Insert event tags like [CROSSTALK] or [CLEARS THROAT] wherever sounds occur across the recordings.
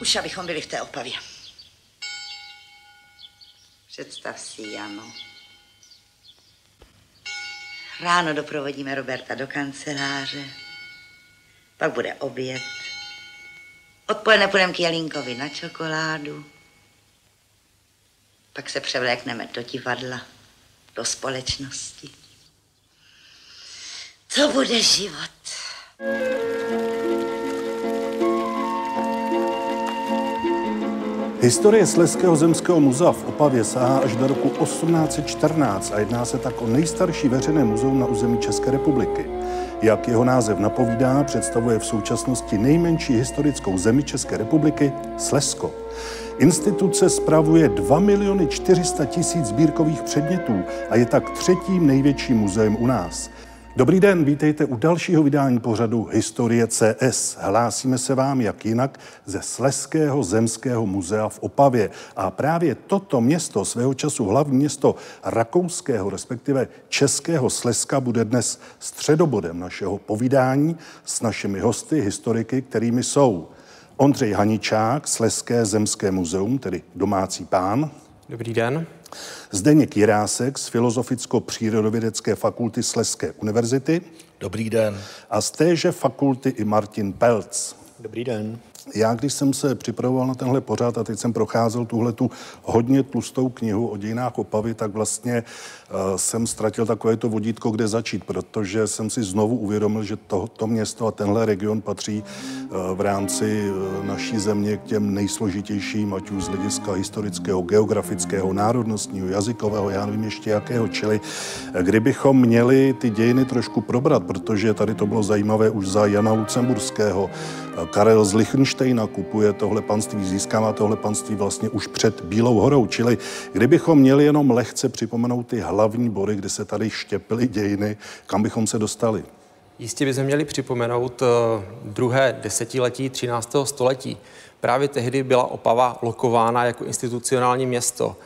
Už abychom byli v té Opavě. Představ si, Jano. Ráno doprovodíme Roberta do kanceláře, pak bude oběd. Odpoledne půjdeme k Jelínkovi na čokoládu. Pak se převlékneme do divadla, do společnosti. To bude život. Historie Sleského zemského muzea v Opavě sahá až do roku 1814 a jedná se tak o nejstarší veřejné muzeum na území České republiky. Jak jeho název napovídá, představuje v současnosti nejmenší historickou zemi České republiky Slesko. Instituce spravuje 2 miliony 400 tisíc sbírkových předmětů a je tak třetím největším muzeem u nás. Dobrý den, vítejte u dalšího vydání pořadu Historie CS. Hlásíme se vám jak jinak ze Sleského zemského muzea v Opavě. A právě toto město, svého času hlavní město rakouského, respektive českého Sleska, bude dnes středobodem našeho povídání s našimi hosty, historiky, kterými jsou Ondřej Haničák, Sleské zemské muzeum, tedy domácí pán. Dobrý den. Zdeněk Jirásek z Filozoficko-přírodovědecké fakulty Sleské univerzity. Dobrý den. A z téže fakulty i Martin Pelc. Dobrý den. Já, když jsem se připravoval na tenhle pořád a teď jsem procházel tuhle tu hodně tlustou knihu o dějinách Opavy, tak vlastně uh, jsem ztratil takové to vodítko, kde začít, protože jsem si znovu uvědomil, že to, to město a tenhle region patří uh, v rámci uh, naší země k těm nejsložitějším, ať už z hlediska historického, geografického, národnostního, jazykového, já nevím ještě jakého. Čili kdybychom měli ty dějiny trošku probrat, protože tady to bylo zajímavé už za Jana Lucemburského, Karel z Lichtensteina kupuje tohle panství, získává tohle panství vlastně už před Bílou horou. Čili kdybychom měli jenom lehce připomenout ty hlavní body, kde se tady štěpily dějiny, kam bychom se dostali? Jistě bychom měli připomenout eh, druhé desetiletí 13. století. Právě tehdy byla Opava lokována jako institucionální město.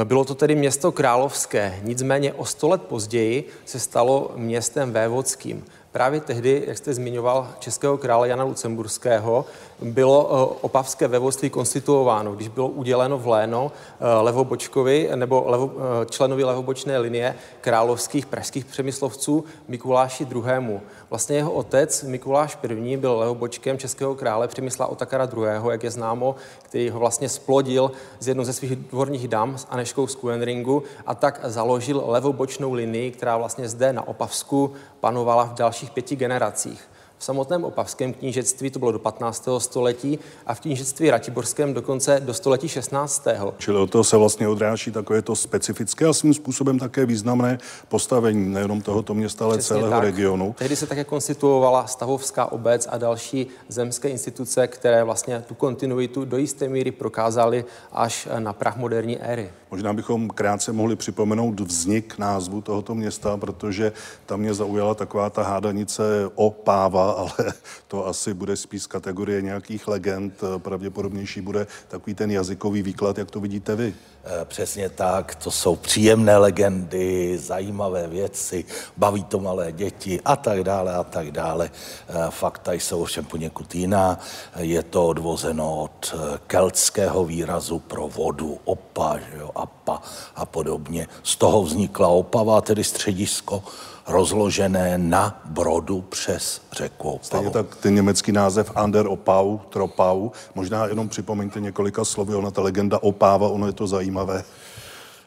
Eh, bylo to tedy město královské, nicméně o sto let později se stalo městem vévodským. Právě tehdy, jak jste zmiňoval, českého krále Jana Lucemburského, bylo eh, opavské vévodství konstituováno, když bylo uděleno v léno eh, Levobočkovi nebo levo, eh, členovi levobočné linie královských pražských přemyslovců Mikuláši II. Vlastně jeho otec Mikuláš I. byl levobočkem českého krále Přemysla Otakara II., jak je známo, který ho vlastně splodil z jednou ze svých dvorních dam s Aneškou z Kuenringu a tak založil levobočnou linii, která vlastně zde na Opavsku panovala v dalších pěti generacích. V samotném opavském knížectví to bylo do 15. století a v knížectví Ratiborském dokonce do století 16. Čili od toho se vlastně odráží takové to specifické a svým způsobem také významné postavení nejenom tohoto města, ale Přesně celého tak. regionu. Tehdy se také konstituovala stavovská obec a další zemské instituce, které vlastně tu kontinuitu do jisté míry prokázaly až na prach moderní éry. Možná bychom krátce mohli připomenout vznik názvu tohoto města, protože tam mě zaujala taková ta hádanice o páva, [LAUGHS] ale to asi bude spíš kategorie nějakých legend. Pravděpodobnější bude takový ten jazykový výklad, jak to vidíte vy. Eh, přesně tak, to jsou příjemné legendy, zajímavé věci, baví to malé děti a tak dále a tak dále. Eh, fakta jsou ovšem poněkud jiná. Je to odvozeno od eh, keltského výrazu pro vodu, opa, že jo, apa a podobně. Z toho vznikla Opava, tedy středisko rozložené na brodu přes řeku Opavu. Stejně tak ten německý název Ander Opau, Tropau. Možná jenom připomeňte několika slovy, ona ta legenda Opáva, ono je to zajímavé.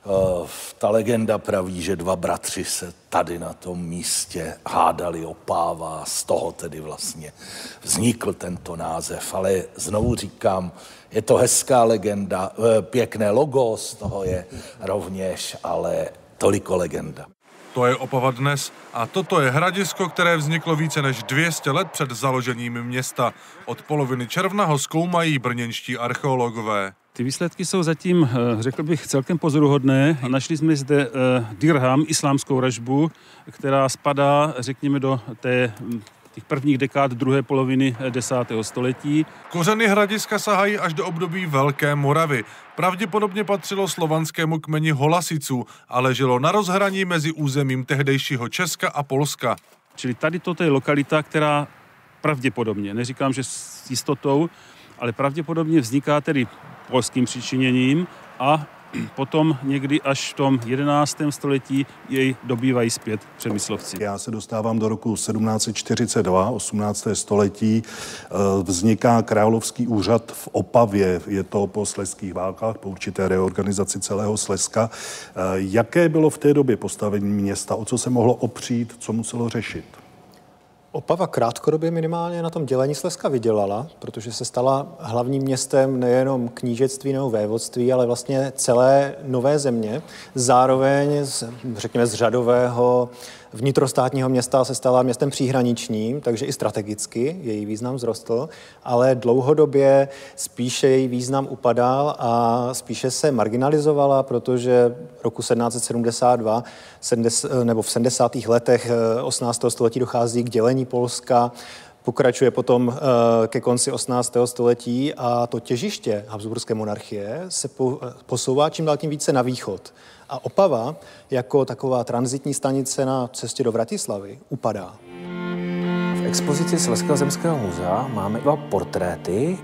Uh, ta legenda praví, že dva bratři se tady na tom místě hádali o páva, z toho tedy vlastně vznikl tento název. Ale znovu říkám, je to hezká legenda, eh, pěkné logo z toho je rovněž, ale toliko legenda. To je Opava dnes a toto je hradisko, které vzniklo více než 200 let před založením města. Od poloviny června ho zkoumají brněnští archeologové. Ty výsledky jsou zatím, eh, řekl bych, celkem pozoruhodné. Našli jsme zde eh, dirham, islámskou ražbu, která spadá, řekněme, do té těch prvních dekád druhé poloviny eh, desátého století. Kořeny hradiska sahají až do období Velké Moravy. Pravděpodobně patřilo slovanskému kmeni Holasiců, ale žilo na rozhraní mezi územím tehdejšího Česka a Polska. Čili tady toto je lokalita, která pravděpodobně, neříkám, že s jistotou, ale pravděpodobně vzniká tedy polským přičiněním a potom někdy až v tom 11. století jej dobývají zpět přemyslovci. Já se dostávám do roku 1742, 18. století. Eh, vzniká královský úřad v Opavě. Je to po sleských válkách, po určité reorganizaci celého Sleska. Eh, jaké bylo v té době postavení města? O co se mohlo opřít? Co muselo řešit? Opava krátkodobě minimálně na tom dělení Slezska vydělala, protože se stala hlavním městem nejenom knížectví nebo vévodství, ale vlastně celé nové země. Zároveň, z, řekněme, z řadového vnitrostátního města se stala městem příhraničním, takže i strategicky její význam vzrostl, ale dlouhodobě spíše její význam upadal a spíše se marginalizovala, protože roku 1772 nebo v 70. letech 18. Eh, století dochází k dělení Polska, pokračuje potom eh, ke konci 18. století a to těžiště Habsburské monarchie se posouvá čím dál tím více na východ. A Opava jako taková transitní stanice na cestě do Vratislavy upadá. V expozici Slezského zemského muzea máme dva portréty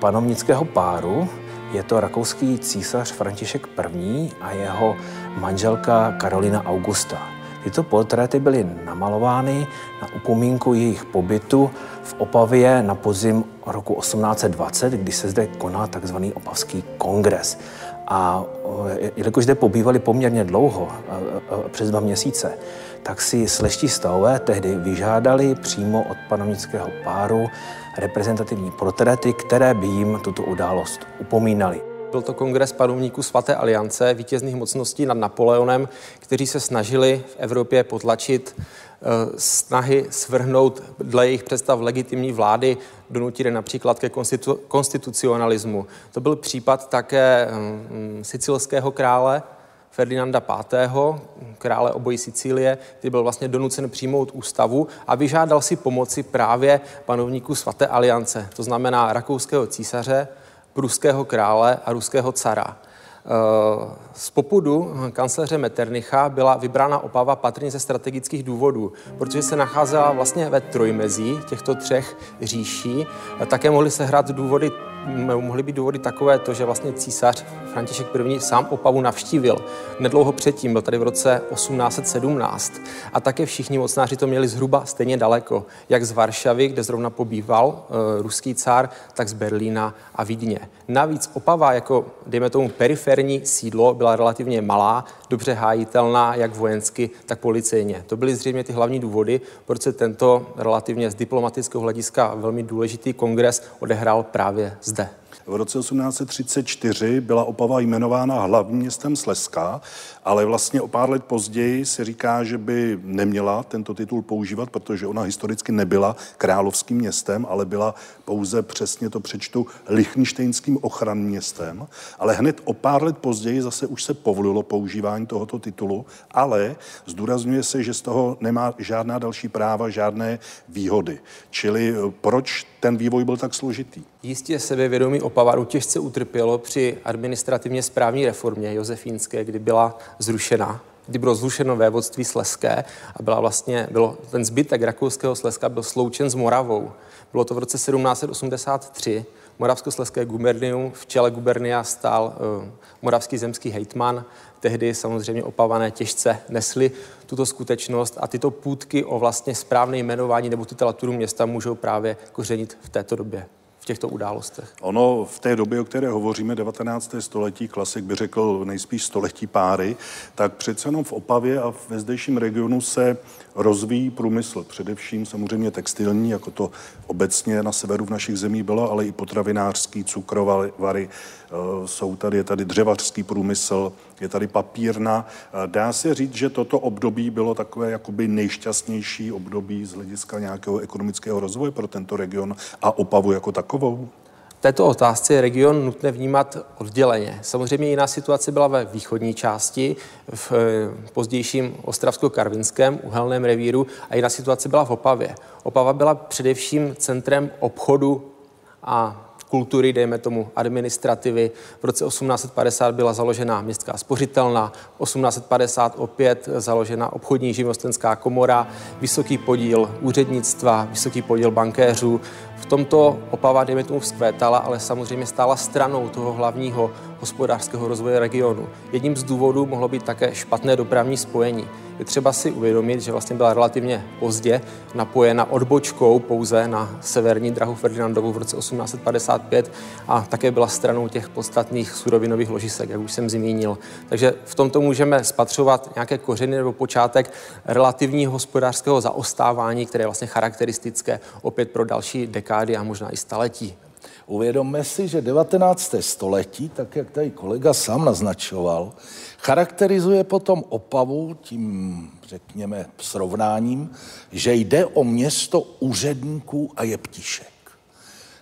panovnického páru. Je to rakouský císař František I. a jeho manželka Karolina Augusta. Tyto portréty byly namalovány na upomínku jejich pobytu v Opavě na podzim roku 1820, kdy se zde konal tzv. Opavský kongres. A e, jelikož zde pobývali poměrně dlouho, e, e, přes dva měsíce, tak si sleští stavové tehdy vyžádali přímo od panovnického páru reprezentativní portréty, které by jim tuto událost upomínali. Byl to kongres panovníků svaté aliance, vítězných mocností nad Napoleonem, kteří se snažili v Evropě potlačit snahy svrhnout dle jejich představ legitimní vlády, donutili například ke konstitu- konstitucionalismu. To byl případ také um, sicilského krále, Ferdinanda V., krále obojí Sicílie, který byl vlastně donucen přijmout ústavu a vyžádal si pomoci právě panovníků svaté aliance, to znamená rakouského císaře, pruského krále a ruského cara. Z popudu kancléře Metternicha byla vybrána Opava patrně ze strategických důvodů, protože se nacházela vlastně ve trojmezí těchto třech říší. Také mohly se hrát důvody mohly být důvody takové to, že vlastně císař František I. sám Opavu navštívil. Nedlouho předtím, byl tady v roce 1817. A také všichni mocnáři to měli zhruba stejně daleko, jak z Varšavy, kde zrovna pobýval e, ruský cár, tak z Berlína a Vídně. Navíc Opava jako, dejme tomu, periferní sídlo byla relativně malá, dobře hájitelná jak vojensky, tak policejně. To byly zřejmě ty hlavní důvody, proč se tento relativně z diplomatického hlediska velmi důležitý kongres odehrál právě zde. V roce 1834 byla Opava jmenována hlavním městem Slezska, ale vlastně o pár let později se říká, že by neměla tento titul používat, protože ona historicky nebyla královským městem, ale byla pouze, přesně to přečtu, lichtenštejnským ochranným městem. Ale hned o pár let později zase už se povolilo používání tohoto titulu, ale zdůrazňuje se, že z toho nemá žádná další práva, žádné výhody. Čili eh, proč ten vývoj byl tak složitý? Jistě sebevědomí Opavaru těžce utrpělo při administrativně správní reformě Josefínské, kdy byla zrušena kdy bylo zrušeno vévodství Sleské a byla vlastně, bylo, ten zbytek rakouského Sleska byl sloučen s Moravou. Bylo to v roce 1783. Moravskoslezské gubernium, v čele gubernia stál uh, moravský zemský hejtman. Tehdy samozřejmě opavané těžce nesli tuto skutečnost a tyto půdky o vlastně správné jmenování nebo titulaturu města můžou právě kořenit v této době v těchto událostech? Ono v té době, o které hovoříme, 19. století, klasik by řekl nejspíš století páry, tak přece jenom v Opavě a ve zdejším regionu se rozvíjí průmysl, především samozřejmě textilní, jako to obecně na severu v našich zemí bylo, ale i potravinářský, cukrovary, eh, jsou tady, je tady dřevařský průmysl, je tady papírna. Eh, dá se říct, že toto období bylo takové jakoby nejšťastnější období z hlediska nějakého ekonomického rozvoje pro tento region a Opavu jako takovou? Této otázce je region nutné vnímat odděleně. Samozřejmě jiná situace byla ve východní části, v eh, pozdějším ostravsko-karvinském uhelném revíru a jiná situace byla v Opavě. Opava byla především centrem obchodu a kultury, dejme tomu administrativy. V roce 1850 byla založena městská spořitelna, 1850 opět založena obchodní živnostenská komora, vysoký podíl úřednictva, vysoký podíl bankéřů. V tomto Opava, dejme tomu, vzkvétala, ale samozřejmě stála stranou toho hlavního hospodářského rozvoje regionu. Jedním z důvodů mohlo být také špatné dopravní spojení. Je třeba si uvědomit, že vlastně byla relativně pozdě napojena odbočkou pouze na severní drahu Ferdinandovu v roce 1855 a také byla stranou těch podstatných surovinových ložisek, jak už jsem zmínil. Takže v tomto můžeme spatřovat nějaké kořeny nebo počátek relativního hospodářského zaostávání, které je vlastně charakteristické opět pro další dekády a možná i staletí. Uvědomme si, že 19. století, tak jak tady kolega sám naznačoval, charakterizuje potom Opavu tím, řekněme, srovnáním, že jde o město úředníků a jeptišek.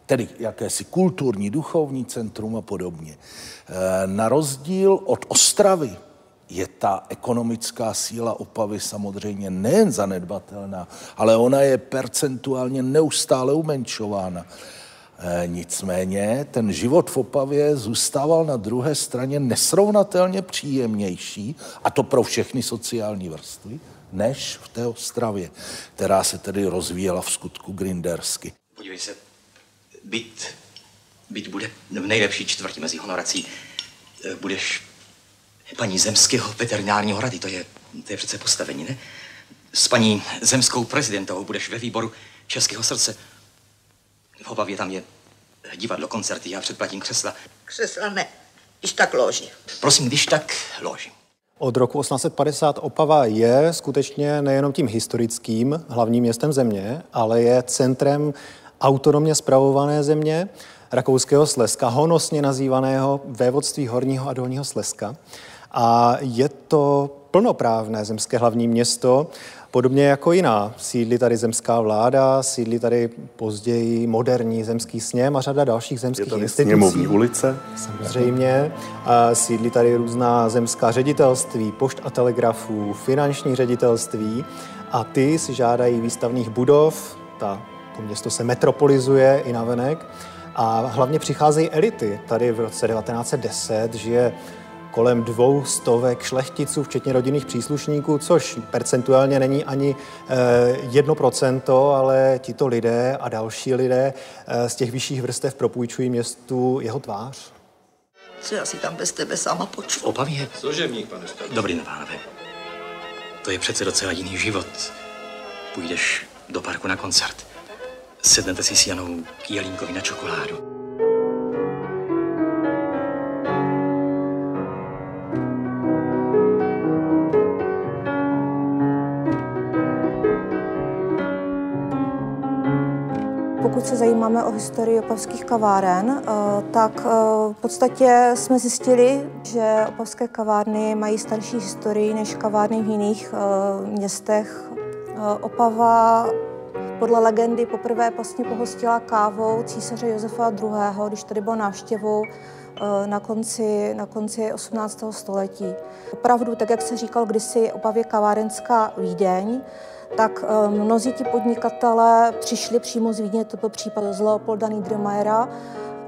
Tedy jakési kulturní, duchovní centrum a podobně. E, na rozdíl od Ostravy je ta ekonomická síla Opavy samozřejmě nejen zanedbatelná, ale ona je percentuálně neustále umenšována. E, nicméně ten život v Opavě zůstával na druhé straně nesrovnatelně příjemnější, a to pro všechny sociální vrstvy, než v té Ostravě, která se tedy rozvíjela v skutku grindersky. Podívej se, byt, byt bude v nejlepší čtvrti mezi honorací. E, budeš paní zemského veterinárního rady, to je, to je přece postavení, ne? S paní zemskou prezidentovou budeš ve výboru Českého srdce. V Opavě tam je divadlo, koncerty, já předplatím křesla. Křesla ne, když tak loži. Prosím, když tak loži. Od roku 1850 Opava je skutečně nejenom tím historickým hlavním městem země, ale je centrem autonomně spravované země Rakouského Slezska, honosně nazývaného vévodství Horního a Dolního Slezska. A je to plnoprávné zemské hlavní město, Podobně jako jiná. Sídlí tady zemská vláda, sídlí tady později moderní zemský sněm a řada dalších zemských Je tady institucí. sněmovní ulice. Samozřejmě. A sídlí tady různá zemská ředitelství, pošt a telegrafů, finanční ředitelství a ty si žádají výstavných budov. Ta, to město se metropolizuje i navenek. A hlavně přicházejí elity. Tady v roce 1910 žije kolem dvou stovek šlechticů, včetně rodinných příslušníků, což percentuálně není ani eh, jedno procento, ale tito lidé a další lidé eh, z těch vyšších vrstev propůjčují městu jeho tvář. Co já si tam bez tebe sama poču? V Opavě? Služebník, pane starosto. Dobrý den, pánové. To je přece docela jiný život. Půjdeš do parku na koncert. Sednete si s Janou k Jelínkovi na čokoládu. Pokud se zajímáme o historii opavských kaváren, eh, tak eh, v podstatě jsme zjistili, že opavské kavárny mají starší historii než kavárny v jiných eh, městech. Opava podle legendy poprvé vlastně pohostila kávou císaře Josefa II., když tady byl návštěvou na konci, na konci 18. století. Opravdu, tak jak se říkal kdysi, Opavě kavárenská Vídeň, tak eh, mnozí ti podnikatelé přišli přímo z Vídně, to byl případ z Leopolda Niedermayera,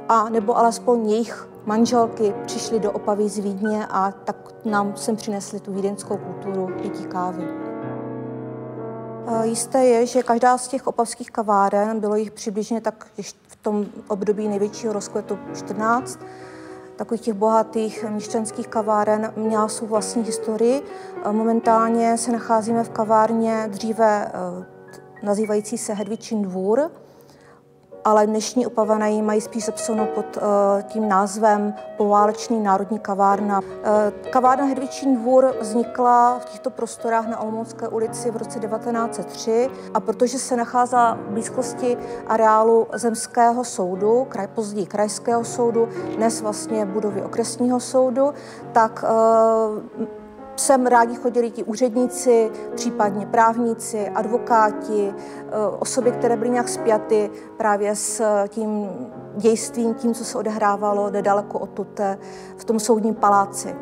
a nebo alespoň jejich manželky přišly do Opavy z Vídně a tak nám sem přinesli tu vídeňskou kulturu pití kávy. Jisté je, že každá z těch opavských kaváren, bylo jich přibližně tak v tom období největšího rozkvětu 14, takových těch bohatých měšťanských kaváren měla svou vlastní historii. Momentálně se nacházíme v kavárně dříve eh, nazývající se Hedvičin dvůr, ale dnešní upavané mají spíš zapsáno pod uh, tím názvem Poválečný národní kavárna. Uh, kavárna Hedvičín dvůr vznikla v těchto prostorách na Olomoucké ulici v roce 1903 a protože se nacházela v blízkosti areálu Zemského soudu, kraj, později Krajského soudu, dnes vlastně budovy okresního soudu, tak uh, Sem rádi chodili ti úředníci, případně právníci, advokáti, eh, osoby, které byly nějak spjaty právě s tím dějstvím, tím, co se odehrávalo nedaleko odtud v tom soudním paláci.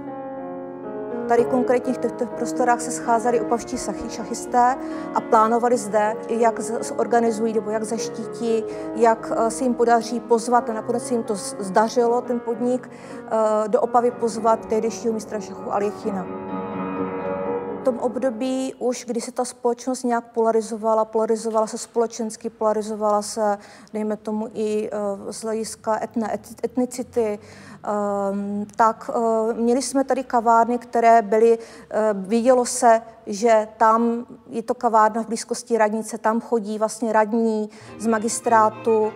Tady konkrétně v těchto prostorách se scházeli opavští šachisté a plánovali zde, jak zorganizují nebo jak zaštítí, jak eh, se jim podaří pozvat, a nakonec se jim to zdařilo, ten podnik, eh, do Opavy pozvat tehdejšího mistra šachu Aljechina tom období už, kdy se ta společnost nějak polarizovala, polarizovala se společensky, polarizovala se, dejme tomu, i eh, z hlediska etne, etnicity, ehm, tak eh, měli jsme tady kavárny, které byly, eh, vidělo se, že tam je to kavárna v blízkosti radnice, tam chodí vlastně radní z magistrátu,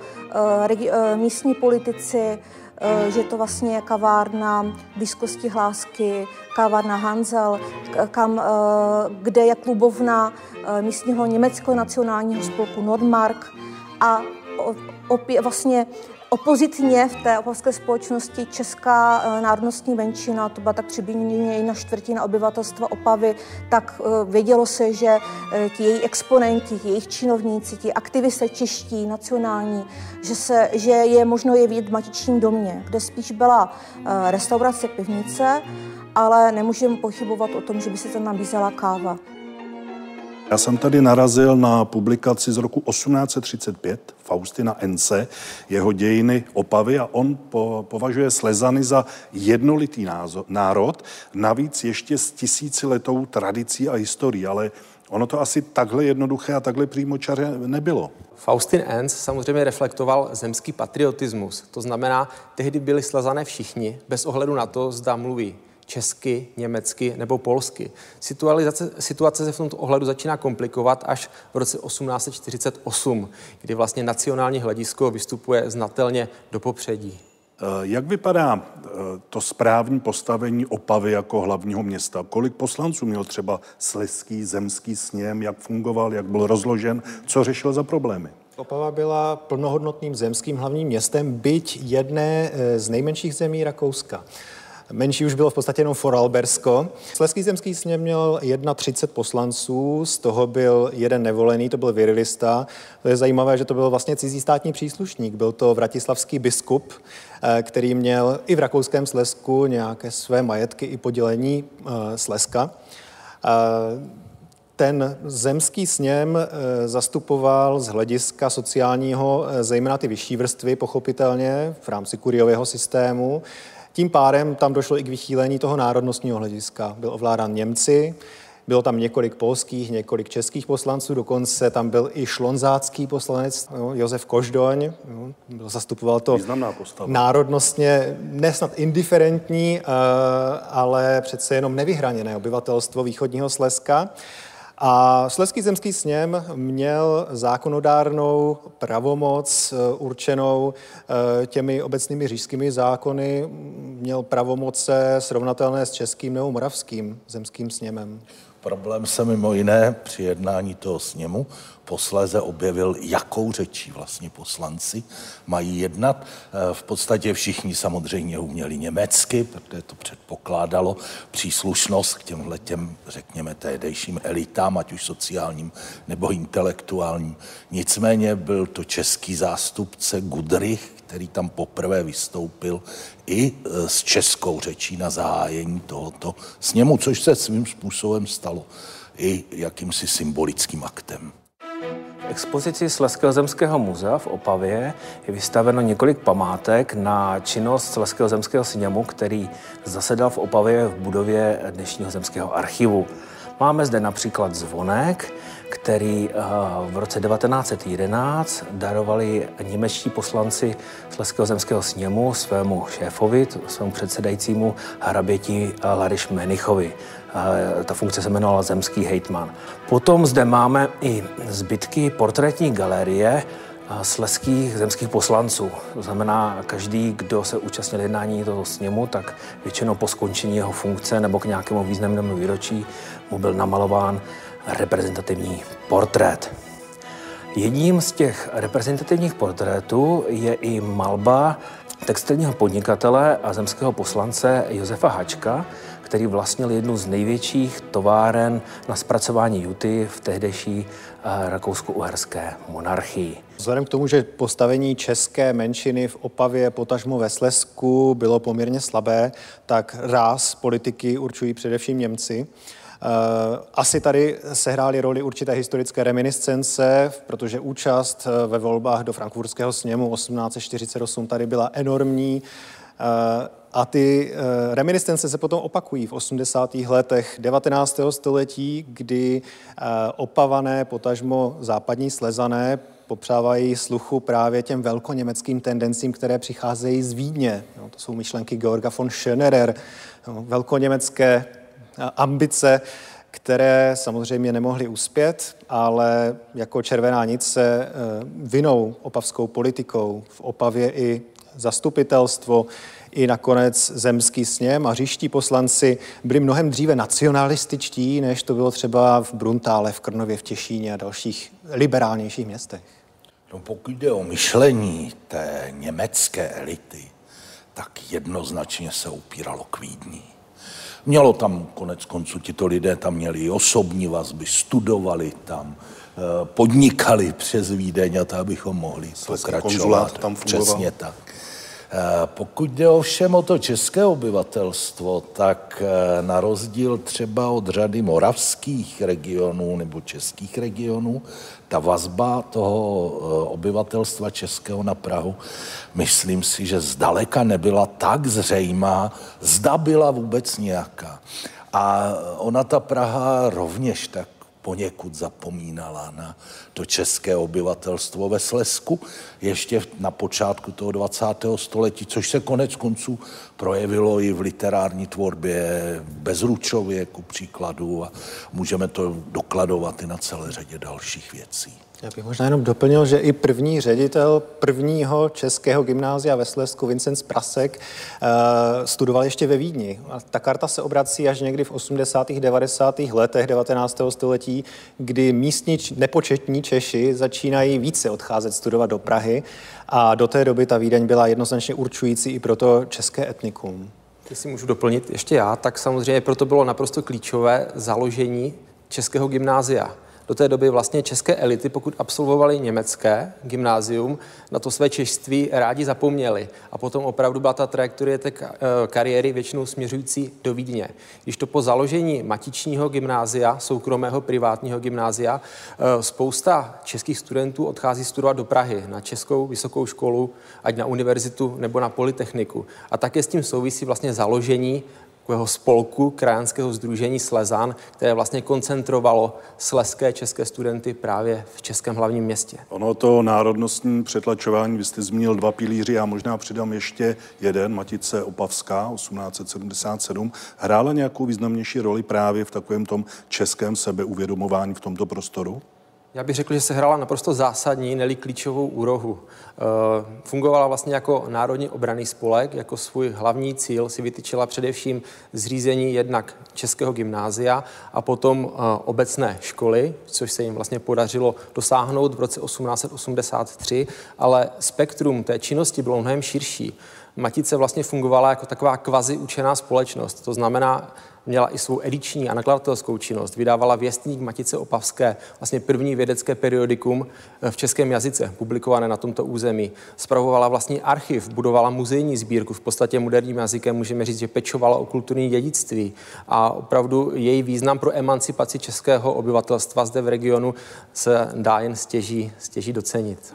místní politici, Eh, že to vlastně je kavárna blízkosti Hlásky, kavárna Hanzel, kam, eh, kde je klubovna eh, místního německého nacionálního spolku Nordmark a opět vlastně Opozitně v té opavské společnosti česká eh, národnostní menšina, to byla tak přibližně jedna čtvrtina obyvatelstva Opavy, tak eh, vědělo se, že eh, ti její exponenti, ti jejich činovníci, ti aktivisté čeští, nacionální, že, se, že je možno je vidět v Matičním domě, kde spíš byla restaurace, pivnice, ale nemůžeme pochybovat o tom, že by se tam nabízela káva. Já jsem tady narazil na publikaci z roku 1835 Faustina Ence, jeho dějiny Opavy a on po, považuje Slezany za jednolitý názo, národ, navíc ještě s tisíciletou tradicí a historií, ale ono to asi takhle jednoduché a takhle přímočaře nebylo. Faustin Enz samozřejmě reflektoval zemský patriotismus. To znamená, tehdy byli slezané všichni, bez ohledu na to, zda mluví česky, německy nebo polsky. Situace, situace se v tomto ohledu začíná komplikovat až v roce 1848, kdy vlastně nacionální hledisko vystupuje znatelně do popředí. Eh, jak vypadá eh, to správní postavení Opavy jako hlavního města? Kolik poslanců měl třeba Sleský zemský sněm, jak fungoval, jak byl rozložen, co řešil za problémy? Opava byla plnohodnotným zemským hlavním městem, byť jedné eh, z nejmenších zemí Rakouska. Menší už bylo v podstatě jenom Foralbersko. Sleský zemský sněm měl 31 poslanců, z toho byl jeden nevolený, to byl virilista. To je zajímavé, že to byl vlastně cizí státní příslušník. Byl to vratislavský biskup, eh, který měl i v rakouském Slesku nějaké své majetky i podělení eh, Sleska. Eh, ten zemský sněm zastupoval z hlediska sociálního zejména ty vyšší vrstvy, pochopitelně, v rámci kuriového systému. Tím pádem tam došlo i k vychýlení toho národnostního hlediska. Byl ovládán Němci, bylo tam několik polských, několik českých poslanců, dokonce tam byl i šlonzácký poslanec jo, Josef Koždoň, jo, zastupoval to národnostně nesnad indiferentní, uh, ale přece jenom nevyhraněné obyvatelstvo východního Slezska. A Slezský zemský sněm měl zákonodárnou pravomoc eh, určenou eh, těmi obecnými říšskými zákony, měl pravomoce srovnatelné s českým nebo moravským zemským sněmem. Problém se mimo jiné při jednání toho sněmu posléze objevil, jakou řečí vlastně poslanci mají jednat. Eh, v podstatě všichni samozřejmě uměli německy, protože to předpokládalo příslušnost k těmhle těm, řekněme, tehdejším elitám, ať už sociálním nebo intelektuálním. Nicméně byl to český zástupce Gudrich, který tam poprvé vystoupil i e, s českou řečí na zahájení tohoto sněmu, což se svým způsobem stalo i jakýmsi symbolickým aktem. V expozici Sleského zemského muzea v Opavě je vystaveno několik památek na činnost Sleského zemského sněmu, který zasedal v Opavě v budově dnešního zemského archivu. Máme zde například zvonek, který eh, v roce 1911 darovali němečtí poslanci Sleského zemského sněmu svému šéfovi, svému předsedajícímu hraběti Lariš Menichovi. Eh, ta funkce se jmenovala Zemský hejtman. Potom zde máme i zbytky portrétní galerie sleských zemských poslanců. To znamená, každý, kdo se účastnil jednání toho sněmu, tak většinou po skončení jeho funkce nebo k nějakému významnému výročí mu byl namalován reprezentativní portrét. Jedním z těch reprezentativních portrétů je i malba textilního podnikatele a zemského poslance Josefa Hačka, který vlastnil jednu z největších továren na zpracování juty v tehdejší eh, rakousko-uherské monarchii. Vzhledem k tomu, že postavení české menšiny v Opavě, potažmo ve Slesku bylo poměrně slabé, tak ráz politiky určují především Němci. Eh, asi tady sehrály roli určité historické reminiscence, protože účast eh, ve volbách do Frankfurtského sněmu 1848 tady byla enormní. Eh, a ty reminiscence se potom opakují v 80. letech 19. století, kdy opavané, potažmo západní slezané, popřávají sluchu právě těm velkoněmeckým tendencím, které přicházejí z Vídně. No, to jsou myšlenky Georga von Schönerer, no, velkoněmecké ambice, které samozřejmě nemohly uspět, ale jako červená nic se eh, vinou opavskou politikou v Opavě i zastupitelstvo, i nakonec zemský sněm a říští poslanci byli mnohem dříve nacionalističtí, než to bylo třeba v Bruntále, v Krnově, v Těšíně a dalších liberálnějších městech. No pokud jde o myšlení té německé elity, tak jednoznačně se upíralo k Vídni. Mělo tam konec konců, tito lidé tam měli i osobní vazby, studovali tam, eh, podnikali přes Vídeň a to, abychom mohli pokračovat. tam fungoval. Přesně tak. Eh, pokud jde ovšem o to české obyvatelstvo, tak eh, na rozdíl třeba od řady moravských regionů nebo českých regionů, ta vazba toho obyvatelstva českého na Prahu, myslím si, že zdaleka nebyla tak zřejmá, zda byla vůbec nějaká. A ona, ta Praha, rovněž tak poněkud zapomínala na to české obyvatelstvo ve Slesku ještě na počátku toho 20. století, což se konec konců projevilo i v literární tvorbě Bezručově, ku příkladu, a můžeme to dokladovat i na celé řadě dalších věcí. Já bych možná jenom doplnil, že i první ředitel prvního českého gymnázia ve Slesku, Vincent Prasek, uh, studoval ještě ve Vídni. A ta karta se obrací až někdy v 80. 90. letech 19. století, kdy místní nepočetní Češi začínají více odcházet studovat do Prahy a do té doby ta Vídeň byla jednoznačně určující i pro to české etnikum. Jestli můžu doplnit ještě já, tak samozřejmě proto bylo naprosto klíčové založení českého gymnázia do té doby vlastně české elity, pokud absolvovali německé gymnázium, na to své češtství rádi zapomněli. A potom opravdu byla ta trajektorie té eh, kariéry většinou směřující do Vídně. Když to po založení matičního gymnázia, soukromého privátního gymnázia, eh, spousta českých studentů odchází studovat do Prahy na Českou vysokou školu, ať na univerzitu nebo na polytechniku. A také s tím souvisí vlastně založení takového spolku krajanského združení Slezan, které vlastně koncentrovalo sleské české studenty právě v českém hlavním městě. Ono to národnostní přetlačování, vy jste zmínil dva pilíři, já možná přidám ještě jeden, Matice Opavská, 1877, hrála nějakou významnější roli právě v takovém tom českém sebeuvědomování v tomto prostoru? Já bych řekl, že se hrála naprosto zásadní, neli klíčovou úrohu. Eh, fungovala vlastně jako národní obraný spolek, jako svůj hlavní cíl si vytyčila především zřízení jednak Českého gymnázia a potom eh, obecné školy, což se jim vlastně podařilo dosáhnout v roce 1883, ale spektrum té činnosti bylo mnohem širší. Matice vlastně fungovala jako taková kvazi učená společnost. To znamená, měla i svou ediční a nakladatelskou činnost. Vydávala věstník Matice Opavské, vlastně první vědecké periodikum eh, v českém jazyce, publikované na tomto území. Spravovala vlastní archiv, budovala muzejní sbírku, v podstatě moderním jazykem můžeme říct, že pečovala o kulturní dědictví a opravdu její význam pro emancipaci českého obyvatelstva zde v regionu se dá jen stěží, stěží docenit.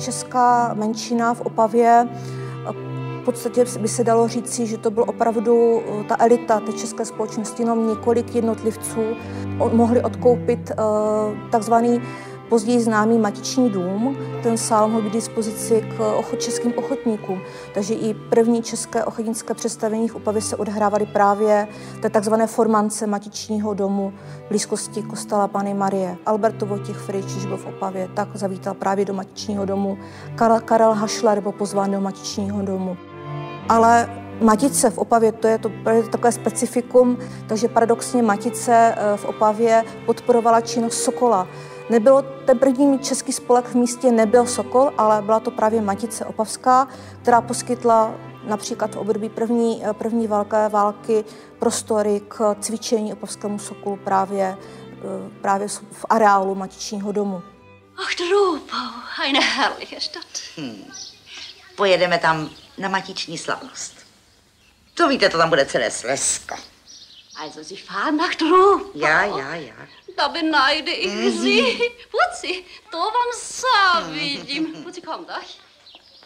Česká menšina v Opavě podstatě by se dalo říci, že to byl opravdu eh, ta elita té české společnosti, jenom několik jednotlivců mohli odkoupit eh, takzvaný později známý Matiční dům. Ten sál mohl být dispozici k českým ochotníkům. Takže i první české ochotnické představení v Opavě se odhrávaly právě té takzvané formance Matičního domu v blízkosti kostela Pany Marie. Alberto Vojtěch Frič, když byl v Opavě, tak zavítal právě do Matičního domu. Karel, Karel Hašler byl pozván do Matičního domu ale Matice v Opavě, to je to, takové specifikum, takže paradoxně Matice eh, v Opavě podporovala činnost Sokola. Nebylo, ten první český spolek v místě nebyl Sokol, ale byla to právě Matice Opavská, která poskytla například v období první, eh, první velké války prostory k cvičení Opavskému Sokolu právě, eh, právě v areálu Matičního domu. Ach, Dropau, eine herrliche Stadt. Hmm. Pojedeme tam na matiční slavnost. To víte, to tam bude celé Slezsko. Also, Sie fahren nach Dropau? Já, já, já. Da beneide ich. Sie. Puci, to vám závidím. Puci, komm doch.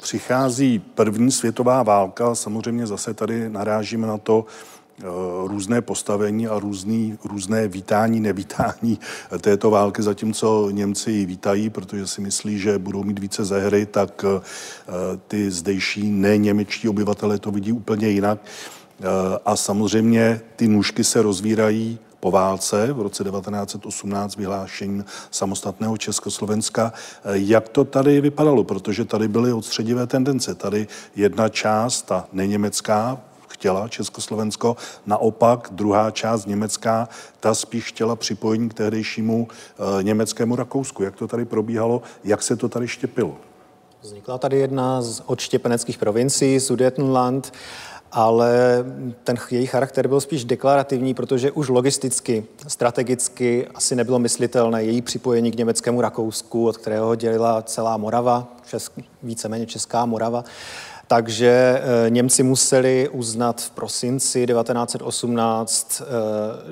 Přichází první světová válka, samozřejmě zase tady narážíme na to různé postavení a různý, různé vítání, nevítání této války, zatímco Němci ji vítají, protože si myslí, že budou mít více ze hry, tak eh, ty zdejší neněmečtí obyvatelé to vidí úplně jinak. Eh, A samozřejmě ty nůžky se rozvírají po válce v roce 1918 vyhlášení samostatného Československa. Eh, Jak to tady vypadalo? Protože tady byly odstředivé tendence. Tady jedna část, ta neněmecká, chtěla Československo, naopak druhá část německá, ta spíš chtěla připojení k tehdejšímu eh, německému Rakousku. Jak to tady probíhalo, jak se to tady štěpilo? Vznikla tady jedna z odštěpeneckých provincií, Sudetenland, ale ten její charakter byl spíš deklarativní, protože už logisticky, strategicky asi nebylo myslitelné její připojení k německému Rakousku, od kterého dělila celá Morava, česk, víceméně Česká Morava. Takže eh, Němci museli uznat v prosinci 1918 eh,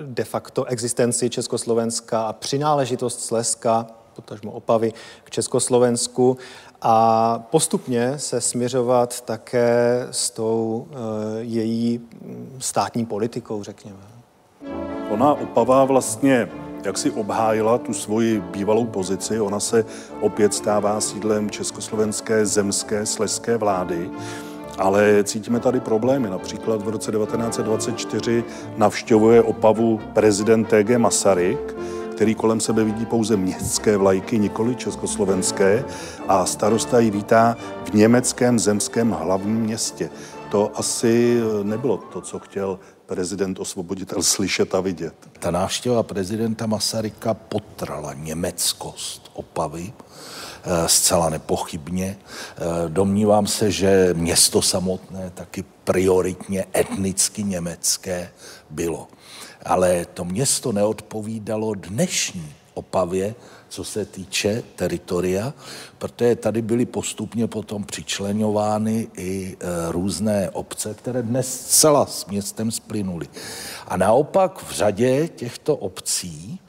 de facto existenci Československa a přináležitost Slezska, potažmo Opavy, k Československu a postupně se směřovat také s tou eh, její mm, státní politikou, řekněme. Ona Opava vlastně jak si obhájila tu svoji bývalou pozici. Ona se opět stává sídlem československé zemské sleské vlády. Ale cítíme tady problémy. Například v roce 1924 navštěvuje Opavu prezident TG Masaryk, který kolem sebe vidí pouze městské vlajky, nikoli československé, a starosta ji vítá v německém zemském hlavním městě. To asi nebylo to, co chtěl prezident osvoboditel slyšet a vidět. Ta návštěva prezidenta Masaryka potrala německost Opavy, eh, zcela nepochybně. Eh, Domnívám se, že město samotné taky prioritně etnicky německé bylo. Ale to město neodpovídalo dnešní Opavě, co se týče teritoria, protože tady byly postupně potom přičlenovány i e, různé obce, které dnes zcela s městem splynuly. A naopak v řadě těchto obcí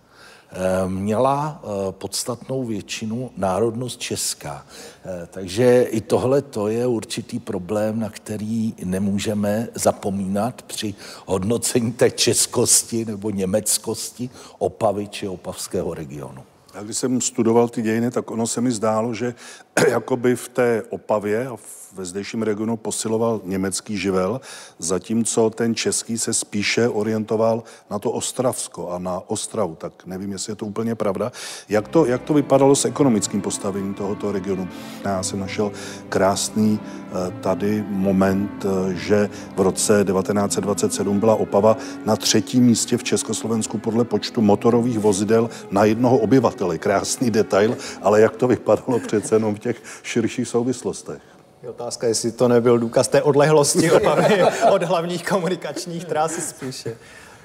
e, měla e, podstatnou většinu národnost česká. E, Takže i tohle to je určitý problém, na který nemůžeme zapomínat při hodnocení té českosti nebo německosti Opavy či opavského regionu. Já když jsem studoval ty dějiny, tak ono se mi zdálo, že [CLEARS THROAT] jakoby v té Opavě a ve zdejším regionu posiloval německý živel, zatímco ten český se spíše orientoval na to Ostravsko a na Ostravu. Tak nevím, jestli je to úplně pravda. Jak to, jak to vypadalo s ekonomickým postavením tohoto regionu? Já jsem našel krásný eh, tady moment, eh, že v roce 1927 byla Opava na třetím místě v Československu podle počtu motorových vozidel na jednoho obyvatele. Krásný detail, ale jak to vypadalo přece jenom v těch širších souvislostech? Je otázka, jestli to nebyl důkaz té odlehlosti Opavy [LAUGHS] od hlavních komunikačních tras spíše.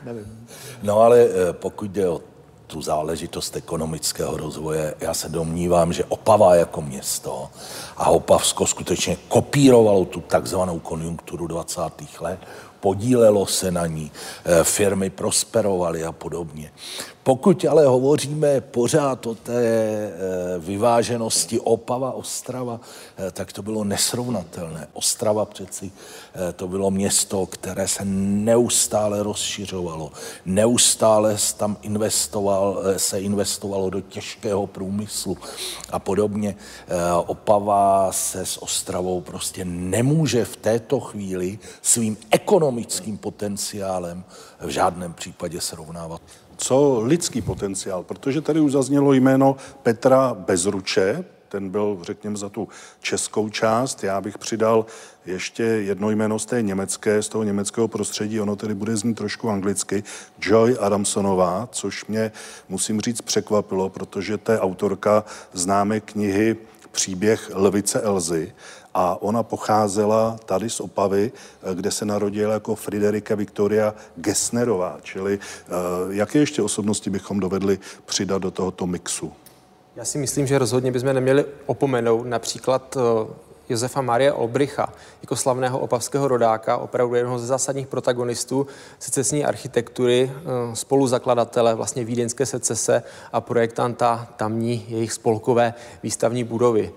Nevím. No ale eh, pokud jde o tu záležitost ekonomického rozvoje, já se domnívám, že Opava jako město a Opavsko skutečně kopírovalo tu takzvanou konjunkturu 20. let, podílelo se na ní, eh, firmy prosperovaly a podobně. Pokud ale hovoříme pořád o té eh, vyváženosti Opava, Ostrava, eh, tak to bylo nesrovnatelné. Ostrava přeci eh, to bylo město, které se neustále rozšiřovalo, neustále tam investoval, se investovalo do těžkého průmyslu a podobně. Opava se s Ostravou prostě nemůže v této chvíli svým ekonomickým potenciálem v žádném případě srovnávat co lidský potenciál, protože tady už zaznělo jméno Petra Bezruče, ten byl, řekněme, za tu českou část. Já bych přidal ještě jedno jméno z té německé, z toho německého prostředí, ono tedy bude znít trošku anglicky, Joy Adamsonová, což mě, musím říct, překvapilo, protože to je autorka známé knihy Příběh Lvice Elzy a ona pocházela tady z Opavy, kde se narodila jako Friderika Victoria Gessnerová, čili uh, jaké ještě osobnosti bychom dovedli přidat do tohoto mixu? Já si myslím, že rozhodně bychom neměli opomenout například eh, Josefa Marie Olbricha jako slavného opavského rodáka, opravdu jednoho ze zásadních protagonistů secesní architektury, eh, spoluzakladatele vlastně vídeňské secese a projektanta tamní jejich spolkové výstavní budovy.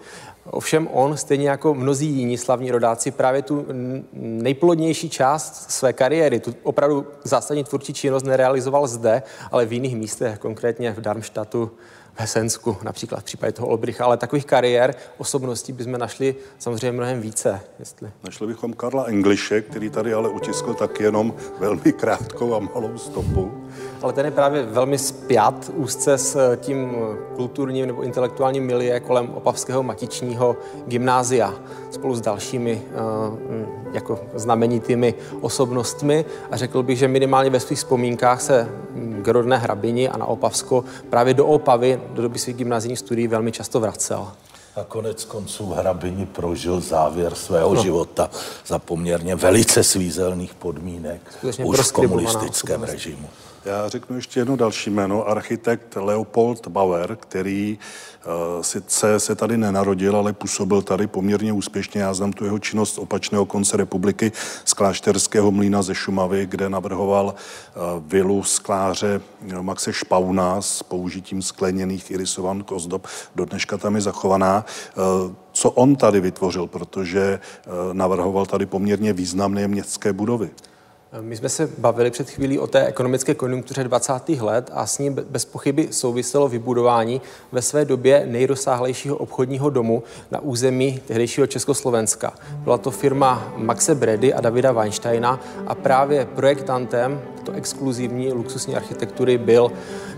Ovšem on, stejně jako mnozí jiní slavní rodáci, právě tu nejplodnější část své kariéry, tu opravdu zásadní tvůrčí činnost nerealizoval zde, ale v jiných místech, konkrétně v Darmstadtu, v Hesensku, například v případě toho Olbricha, ale takových kariér, osobností bychom našli samozřejmě mnohem více. Jestli. Našli bychom Karla Engliše, který tady ale utiskl tak jenom velmi krátkou a malou stopu. Ale ten je právě velmi spjat úzce s tím kulturním nebo intelektuálním milie kolem Opavského matičního gymnázia spolu s dalšími eh, jako znamenitými osobnostmi a řekl bych, že minimálně ve svých vzpomínkách se k rodné hrabini a na Opavsko právě do Opavy do doby svých gymnázijních studií velmi často vracel. A konec konců Hrabini prožil závěr svého no. života za poměrně velice svízelných podmínek Skutečně už v komunistickém režimu. Já řeknu ještě jedno další jméno, architekt Leopold Bauer, který uh, sice se tady nenarodil, ale působil tady poměrně úspěšně. Já znám tu jeho činnost opačného konce republiky z klášterského mlína ze Šumavy, kde navrhoval uh, vilu skláře Maxe Špauna s použitím skleněných irisovaných ozdob. Do dneška tam je zachovaná. Uh, co on tady vytvořil, protože navrhoval tady poměrně významné městské budovy. My jsme se bavili před chvílí o té ekonomické konjunktuře 20. let a s ní bez pochyby souviselo vybudování ve své době nejrozsáhlejšího obchodního domu na území tehdejšího Československa. Byla to firma Maxe Bredy a Davida Weinsteina a právě projektantem to exkluzivní luxusní architektury byl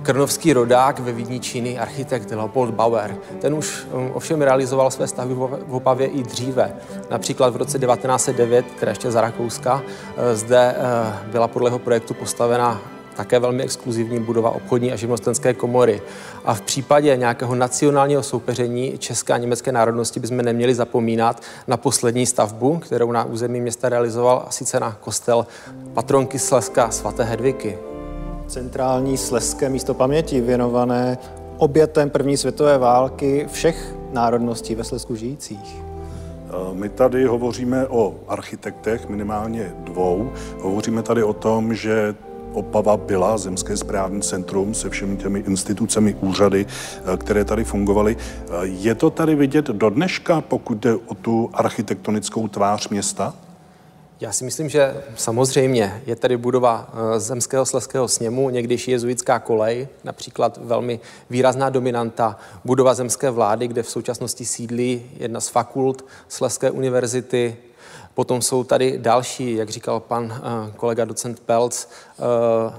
krnovský rodák ve Vidničíny, architekt Leopold Bauer. Ten už um, ovšem realizoval své stavby v Opavě i dříve. Například v roce 1909, které ještě za Rakouska, eh, zde eh, byla podle jeho projektu postavena také velmi exkluzivní budova obchodní a živnostenské komory. A v případě nějakého nacionálního soupeření české a německé národnosti bychom neměli zapomínat na poslední stavbu, kterou na území města realizoval, a sice na kostel patronky Slezska svaté Hedviky centrální sleské místo paměti věnované obětem první světové války všech národností ve Slesku žijících. My tady hovoříme o architektech, minimálně dvou. Hovoříme tady o tom, že Opava byla zemské správní centrum se všemi těmi institucemi, úřady, které tady fungovaly. Je to tady vidět do dneška, pokud jde o tu architektonickou tvář města? Já si myslím, že samozřejmě je tady budova eh, Zemského sleského sněmu, někdejší jezuitská kolej, například velmi výrazná dominanta budova zemské vlády, kde v současnosti sídlí jedna z fakult Sleské univerzity. Potom jsou tady další, jak říkal pan eh, kolega docent Pelc, eh,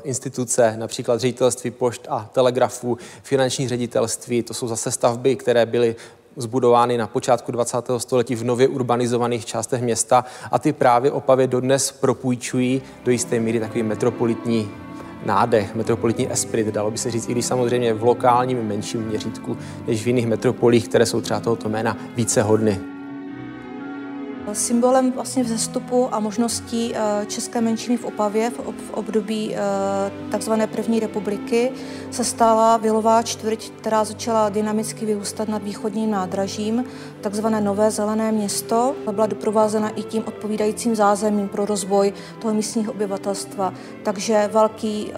instituce, například ředitelství pošt a telegrafů, finanční ředitelství. To jsou zase stavby, které byly zbudovány na počátku 20. století v nově urbanizovaných částech města a ty právě Opavě dodnes propůjčují do jisté míry takový metropolitní nádech, metropolitní esprit, dalo by se říct, i když samozřejmě v lokálním menším měřítku než v jiných metropolích, které jsou třeba tohoto jména více hodny. Symbolem vlastně vzestupu a možností eh, české menšiny v Opavě v období eh, takzvané první republiky se stala Vilová čtvrť, která začala dynamicky vyrůstat nad východním nádražím, takzvané Nové zelené město. Byla doprovázena i tím odpovídajícím zázemím pro rozvoj toho místního obyvatelstva. Takže velký eh,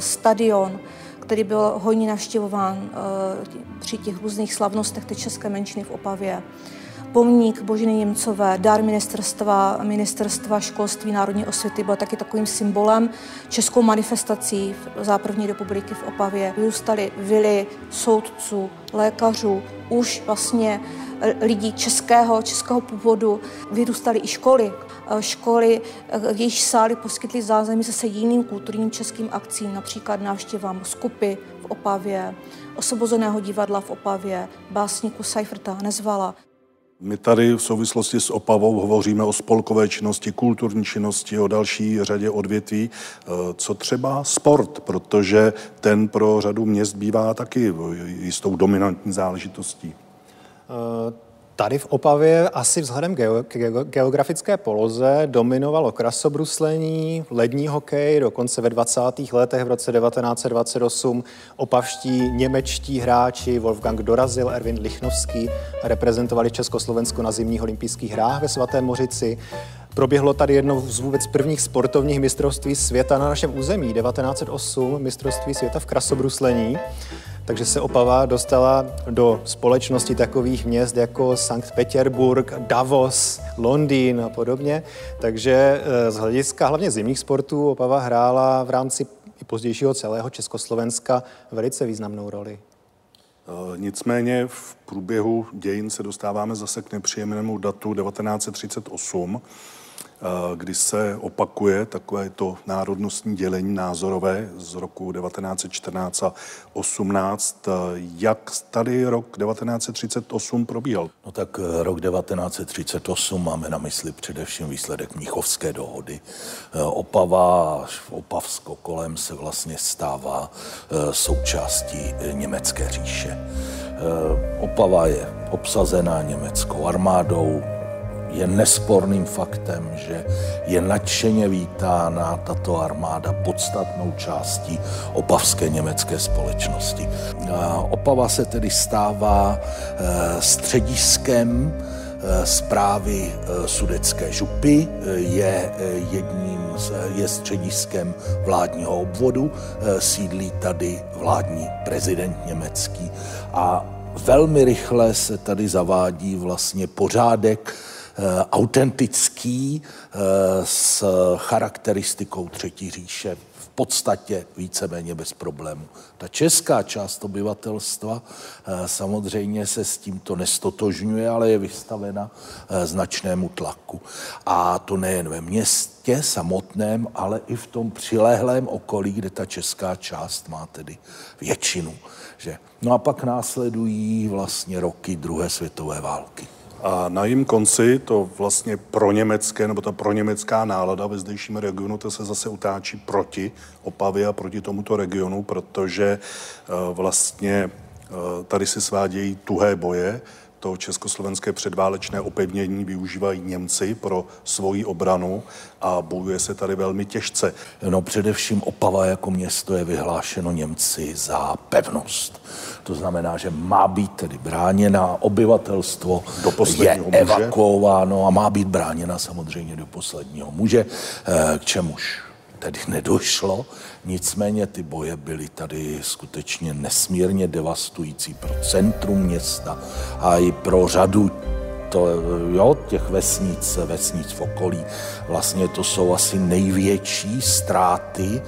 stadion, který byl hojně navštěvován při těch různých slavnostech té české menšiny v Opavě pomník Božiny Němcové, dar ministerstva, ministerstva školství národní osvěty byl taky takovým symbolem českou manifestací za první republiky v Opavě. Vyrůstaly vily soudců, lékařů, už vlastně eh, lidí českého, českého původu. Vyrůstaly i školy, eh, školy, eh, jejich sály poskytly zázemí zase jiným kulturním českým akcím, například návštěvám skupy v Opavě, osobozeného divadla v Opavě, básníku Seiferta Nezvala. My tady v souvislosti s Opavou hovoříme o spolkové činnosti, kulturní činnosti, o další řadě odvětví. Eh, co třeba sport, protože ten pro řadu měst bývá taky jistou dominantní záležitostí. Tady v Opavě asi vzhledem k geografické poloze dominovalo krasobruslení, lední hokej, dokonce ve 20. letech v roce 1928 opavští němečtí hráči Wolfgang Dorazil, Erwin Lichnovský reprezentovali Československo na zimních olympijských hrách ve Svaté Mořici. Proběhlo tady jedno z vůbec prvních sportovních mistrovství světa na našem území, 1908 mistrovství světa v krasobruslení takže se Opava dostala do společnosti takových měst jako Sankt Petersburg, Davos, Londýn a podobně. Takže eh, z hlediska hlavně zimních sportů Opava hrála v rámci i pozdějšího celého Československa velice významnou roli. Eh, nicméně v průběhu dějin se dostáváme zase k nepříjemnému datu 1938, Eh, kdy se opakuje takové to národnostní dělení názorové z roku 1914 a 18. Eh, jak tady rok 1938 probíhal? No tak eh, rok 1938 máme na mysli především výsledek Mnichovské dohody. Opava, Opavsko kolem se vlastně stává součástí německé říše. Opava je obsazená německou armádou, je nesporným faktem, že je nadšeně vítána tato armáda podstatnou částí opavské německé společnosti. Opava se tedy stává e, střediskem zprávy e, e, sudecké župy, je jedním z, je střediskem vládního obvodu, sídlí tady vládní prezident německý a velmi rychle se tady zavádí vlastně pořádek autentický eh, s charakteristikou Třetí říše v podstatě víceméně bez problému. Ta česká část obyvatelstva eh, samozřejmě se s tímto nestotožňuje, ale je vystavena značnému tlaku. A to nejen ve městě samotném, ale i v tom přilehlém okolí, kde ta česká část má tedy většinu. Že? No a pak následují vlastně roky druhé světové války. A na jím konci to vlastně pro německé, nebo ta pro německá nálada ve zdejším regionu, to se zase utáčí proti Opavě a proti tomuto regionu, protože eh, vlastně eh, tady se svádějí tuhé boje, to československé předválečné opevnění využívají Němci pro svoji obranu a bojuje se tady velmi těžce. No především Opava jako město je vyhlášeno Němci za pevnost. To znamená, že má být tedy bráněna, obyvatelstvo do je muže. evakuováno a má být bráněna samozřejmě do posledního muže, eh, k čemuž tedy nedošlo. Nicméně ty boje byly tady skutečně nesmírně devastující pro centrum města a i pro řadu to, jo, těch vesnic, vesnic v okolí. Vlastně to jsou asi největší ztráty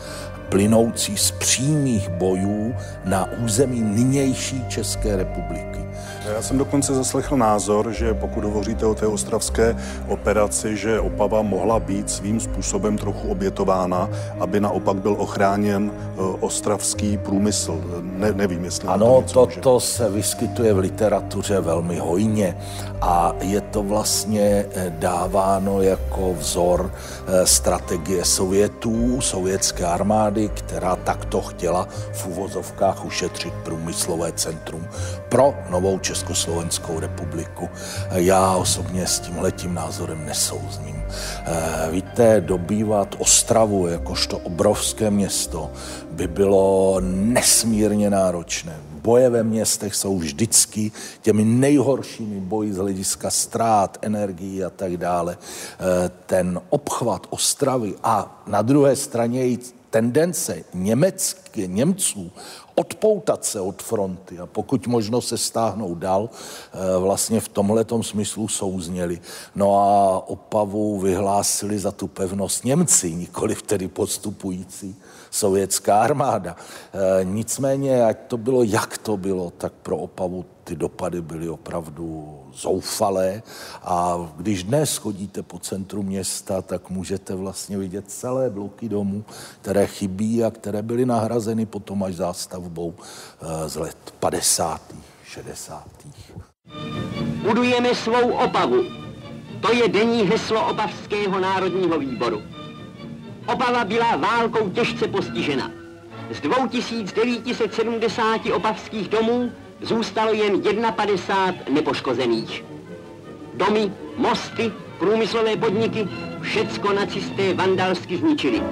plynoucí z přímých bojů na území nynější České republiky. Já jsem dokonce zaslechl názor, že pokud hovoříte o té ostravské operaci, že Opava mohla být svým způsobem trochu obětována, aby naopak byl ochráněn eh, ostravský průmysl. Ne, nevím, jestli Ano, to toto se vyskytuje v literatuře velmi hojně a je to vlastně eh, dáváno jako vzor eh, strategie Sovětů, sovětské armády, která takto chtěla v uvozovkách ušetřit průmyslové centrum pro novou Československou republiku. Já osobně s tím letím názorem nesouzním. Eh, víte, dobývat Ostravu jakožto obrovské město by bylo nesmírně náročné. Boje ve městech jsou vždycky těmi nejhoršími boji z hlediska ztrát, energií a tak dále. Eh, ten obchvat Ostravy a na druhé straně i tendence německé, Němců odpoutat se od fronty a pokud možno se stáhnout dál, eh, vlastně v tomhletom smyslu souzněli. No a Opavu vyhlásili za tu pevnost Němci, nikoli tedy postupující sovětská armáda. E, nicméně, ať to bylo, jak to bylo, tak pro Opavu ty dopady byly opravdu zoufalé a když dnes chodíte po centru města, tak můžete vlastně vidět celé bloky domů, které chybí a které byly nahrazeny potom až zástavbou e, z let 50. 60. Budujeme svou Opavu. To je denní heslo Opavského národního výboru. Opava byla válkou těžce postižena. Z 2970 opavských domů zůstalo jen 51 nepoškozených. domy, mosty, průmyslové podniky, všecko nacisté vandalsky zničili.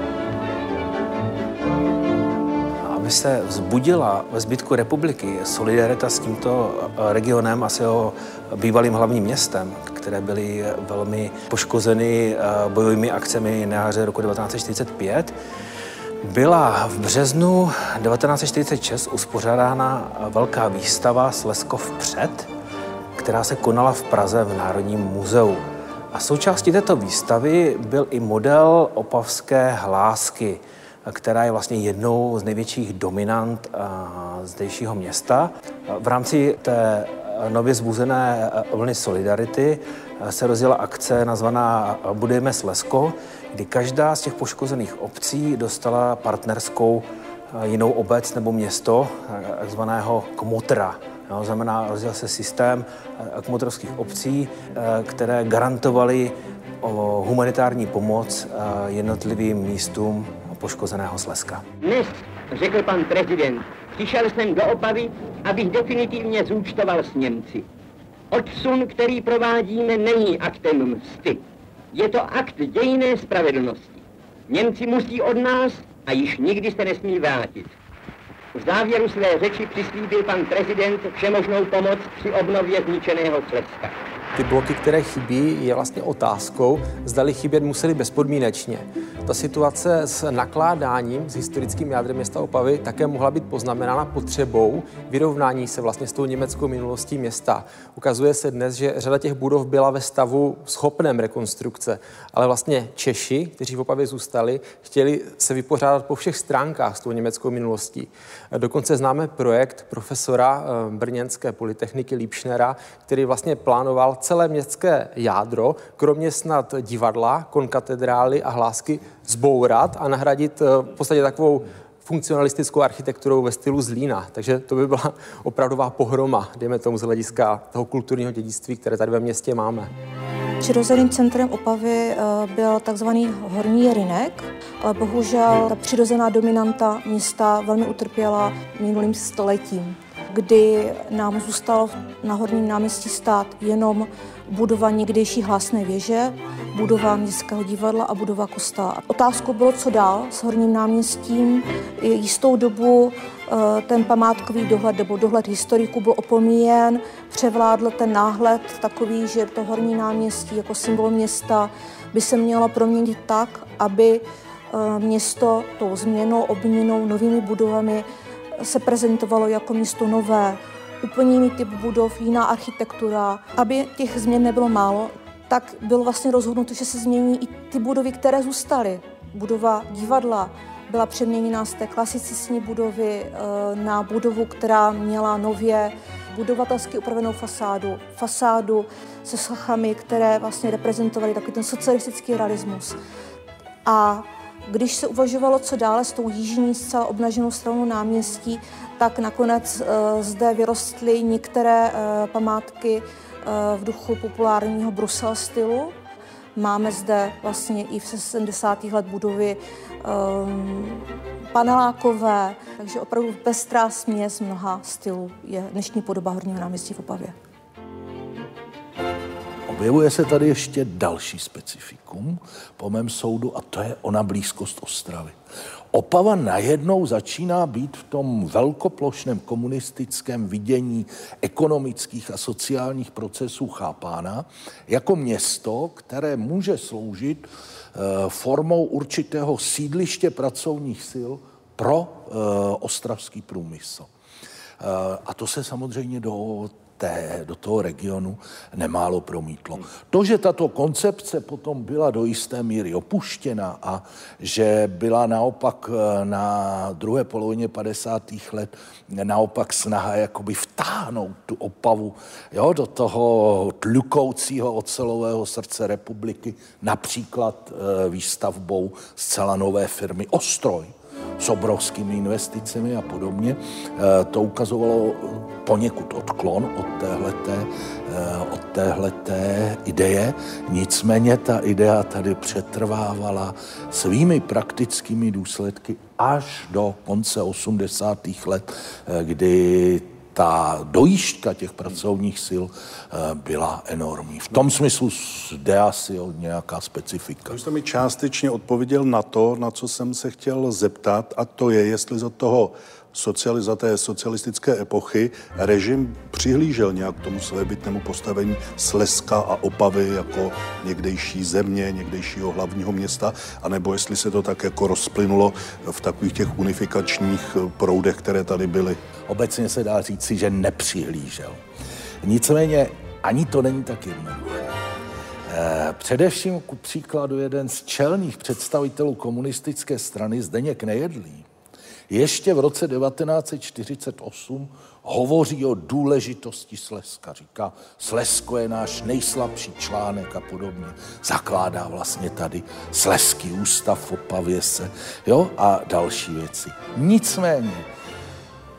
Aby se vzbudila ve zbytku republiky solidarita s tímto eh, regionem a s jeho bývalým hlavním městem, které byly velmi poškozeny eh, bojovými akcemi na jaře roku 1945, byla v březnu 1946 uspořádána velká výstava Sleskov před, která se konala v Praze v Národním muzeu. A součástí této výstavy byl i model opavské hlásky, která je vlastně jednou z největších dominant zdejšího města. V rámci té nově zbuzené vlny Solidarity se rozjela akce nazvaná Budujeme Slesko, kdy každá z těch poškozených obcí dostala partnerskou jinou obec nebo město, takzvaného kmotra. No, znamená, rozjel se systém kmotrovských obcí, které garantovaly humanitární pomoc jednotlivým místům poškozeného Slezska. Dnes, řekl pan prezident, přišel jsem do Opavy, abych definitivně zúčtoval s Němci. Odsun, který provádíme, není aktem msty. Je to akt dějné spravedlnosti. Němci musí od nás a již nikdy se nesmí vrátit. V závěru své řeči přislíbil pan prezident všemožnou pomoc při obnově zničeného Slezska ty bloky, které chybí, je vlastně otázkou, zdali chybět museli bezpodmínečně. Ta situace s nakládáním s historickým jádrem města Opavy také mohla být poznamenána potřebou vyrovnání se vlastně s tou německou minulostí města. Ukazuje se dnes, že řada těch budov byla ve stavu schopném rekonstrukce, ale vlastně Češi, kteří v Opavě zůstali, chtěli se vypořádat po všech stránkách s tou německou minulostí. Dokonce známe projekt profesora eh, Brněnské polytechniky Lípšnera, který vlastně plánoval celé městské jádro, kromě snad divadla, konkatedrály a hlásky, zbourat a nahradit eh, v podstatě takovou funkcionalistickou architekturou ve stylu Zlína. Takže to by byla opravdová pohroma, dejme tomu z hlediska toho kulturního dědictví, které tady ve městě máme. Přirozeným centrem Opavy eh, byl takzvaný Horní Rynek, ale bohužel ta přirozená dominanta města velmi utrpěla minulým stoletím kdy nám zůstalo na Horním náměstí stát jenom budova někdejší hlasné věže, budova městského divadla a budova kostela. Otázkou bylo, co dál s Horním náměstím. Jistou dobu eh, ten památkový dohled nebo dohled historiků byl opomíjen, převládl ten náhled takový, že to Horní náměstí jako symbol města by se mělo proměnit tak, aby eh, město tou změnou, obměnou, novými budovami se prezentovalo jako místo nové, úplně jiný typ budov, jiná architektura. Aby těch změn nebylo málo, tak bylo vlastně rozhodnuto, že se změní i ty budovy, které zůstaly. Budova divadla byla přeměněna z té klasicistní budovy eh, na budovu, která měla nově budovatelsky upravenou fasádu, fasádu se sochami, které vlastně reprezentovaly takový ten socialistický realismus. A když se uvažovalo, co dále s tou jižní zcela obnaženou stranou náměstí, tak nakonec uh, zde vyrostly některé uh, památky uh, v duchu populárního Brusel stylu. Máme zde vlastně i v 70. let budovy um, panelákové, takže opravdu pestrá směs mnoha stylů je dnešní podoba Horního náměstí v Opavě. Objevuje se tady ještě další specifikum, po mém soudu, a to je ona blízkost Ostravy. Opava najednou začíná být v tom velkoplošném komunistickém vidění ekonomických a sociálních procesů chápána jako město, které může sloužit eh, formou určitého sídliště pracovních sil pro eh, ostravský průmysl. Eh, a to se samozřejmě do té, do toho regionu nemálo promítlo. To, že tato koncepce potom byla do jisté míry opuštěna a že byla naopak eh, na druhé polovině 50. let naopak snaha jakoby vtáhnout tu opavu jo, do toho tlukoucího ocelového srdce republiky, například e, výstavbou zcela nové firmy Ostroj, s obrovskými investicemi a podobně. Eh, to ukazovalo poněkud odklon od téhleté, eh, od téhleté ideje. Nicméně ta idea tady přetrvávala svými praktickými důsledky až do konce 80. let, eh, kdy ta dojížďka těch pracovních sil byla enormní. V tom smyslu jde asi o nějaká specifika. Vy jste mi částečně odpověděl na to, na co jsem se chtěl zeptat, a to je, jestli za toho socializa té socialistické epochy režim přihlížel nějak tomu svébytnému postavení Slezska a Opavy jako někdejší země, někdejšího hlavního města, anebo jestli se to tak jako rozplynulo v takových těch unifikačních proudech, které tady byly. Obecně se dá říci, že nepřihlížel. Nicméně ani to není tak jednoduché. Eh, především ku příkladu jeden z čelných představitelů komunistické strany, Zdeněk Nejedlý, ještě v roce 1948 hovoří o důležitosti Slezska. Říká, Slezsko je náš nejslabší článek a podobně. Zakládá vlastně tady Slezský ústav v Opavě se, jo, a další věci. Nicméně,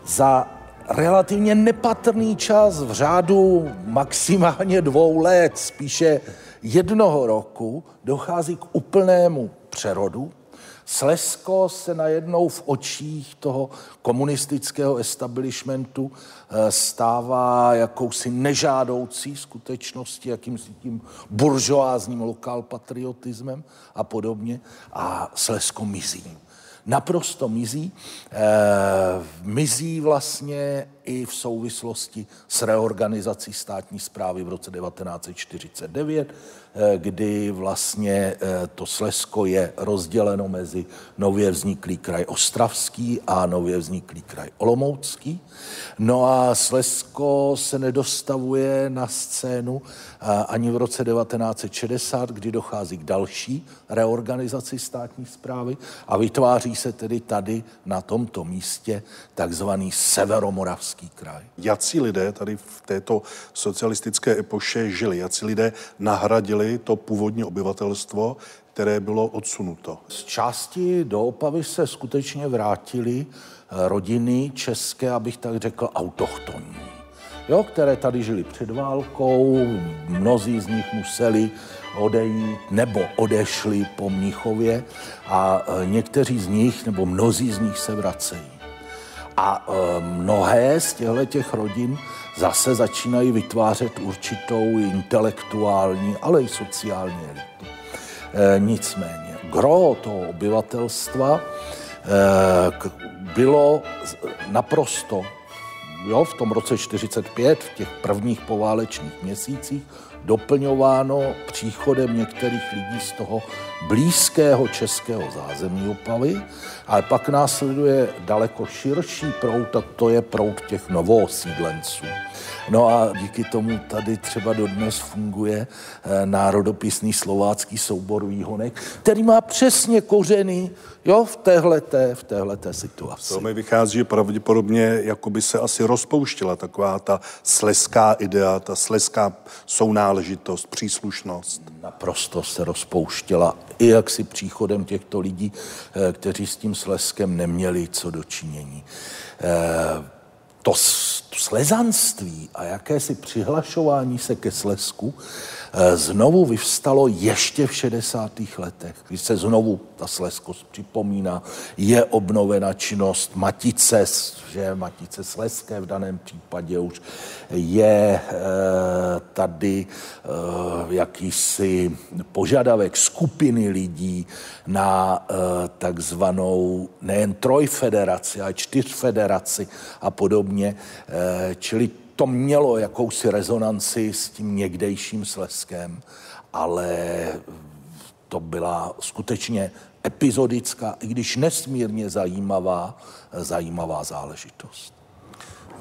za relativně nepatrný čas v řádu maximálně dvou let, spíše jednoho roku, dochází k úplnému přerodu Slesko se najednou v očích toho komunistického establishmentu eh, stává jakousi nežádoucí skutečností, jakýmsi tím buržoázním lokalpatriotismem a podobně a Slesko mizí naprosto mizí. E, mizí vlastně i v souvislosti s reorganizací státní zprávy v roce 1949, e, kdy vlastně e, to Slesko je rozděleno mezi nově vzniklý kraj Ostravský a nově vzniklý kraj Olomoucký. No a Slesko se nedostavuje na scénu ani v roce 1960, kdy dochází k další reorganizaci státní zprávy a vytváří se tedy tady na tomto místě takzvaný severomoravský kraj. Jací lidé tady v této socialistické epoše žili? Jací lidé nahradili to původní obyvatelstvo, které bylo odsunuto? Z části do Opavy se skutečně vrátili eh, rodiny české, abych tak řekl, autochtonní jo, které tady žili před válkou, mnozí z nich museli odejít nebo odešli po Mnichově a e, někteří z nich nebo mnozí z nich se vracejí. A e, mnohé z těchto těch rodin zase začínají vytvářet určitou intelektuální, ale i sociální elitu. E, nicméně, gro toho obyvatelstva bylo naprosto jo, v tom roce 45, v těch prvních poválečných měsících, doplňováno příchodem některých lidí z toho blízkého českého zázemí Opavy, ale pak následuje daleko širší prout a to je prout těch novoosídlenců. No a díky tomu tady třeba dodnes funguje eh, národopisný slovácký soubor výhonek, který má přesně kořeny jo, v téhleté, v téhleté situaci. To mi vychází, že pravděpodobně jako by se asi rozpouštěla taková ta sleská idea, ta sleská sounáležitost, příslušnost. Naprosto se rozpouštěla i jaksi příchodem těchto lidí, eh, kteří s tím sleskem neměli co dočinění. Eh, to slezanství a jakési přihlašování se ke Slesku znovu vyvstalo ještě v 60. letech, když se znovu ta Sleskost připomíná, je obnovena činnost Matice, že Matice Sleské v daném případě už je eh, tady eh, jakýsi požadavek skupiny lidí na takzvanou nejen trojfederaci, ale čtyřfederaci a podobně, čili to mělo jakousi rezonanci s tím někdejším Sleskem, ale to byla skutečně epizodická, i když nesmírně zajímavá, zajímavá záležitost.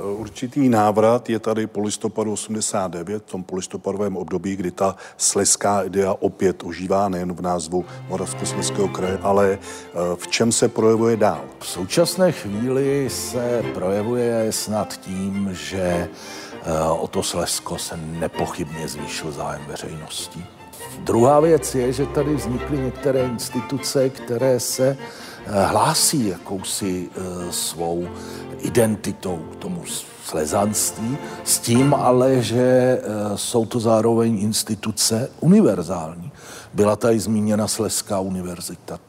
Určitý návrat je tady po listopadu 89, v tom polistopadovém období, kdy ta sleská idea opět ožívá nejen v názvu Moravskoslezského kraje, ale eh, v čem se projevuje dál? V současné chvíli se projevuje snad tím, že eh, o to Slesko se nepochybně zvýšil zájem veřejnosti. Druhá věc je, že tady vznikly některé instituce, které se hlásí jakousi svou identitou k tomu slezanství, s tím ale, že eh, jsou to zároveň instituce univerzální. Byla tady zmíněna Sleská univerzita.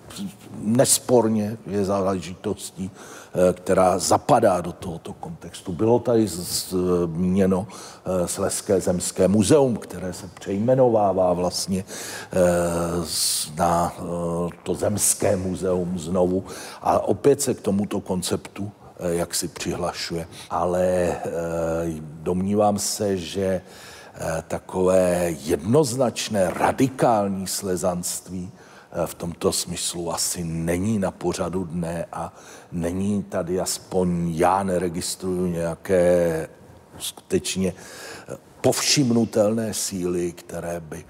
Nesporně je záležitostí, eh, která zapadá do tohoto kontextu. Bylo tady zmíněno eh, Sleské zemské muzeum, které se přejmenovává vlastně eh, na to zemské muzeum znovu. A opět se k tomuto konceptu jak si přihlašuje. Ale domnívám se, že takové jednoznačné radikální slezanství eh, v tomto smyslu asi není na pořadu dne a není tady, aspoň já neregistruju nějaké skutečně eh, povšimnutelné síly, které by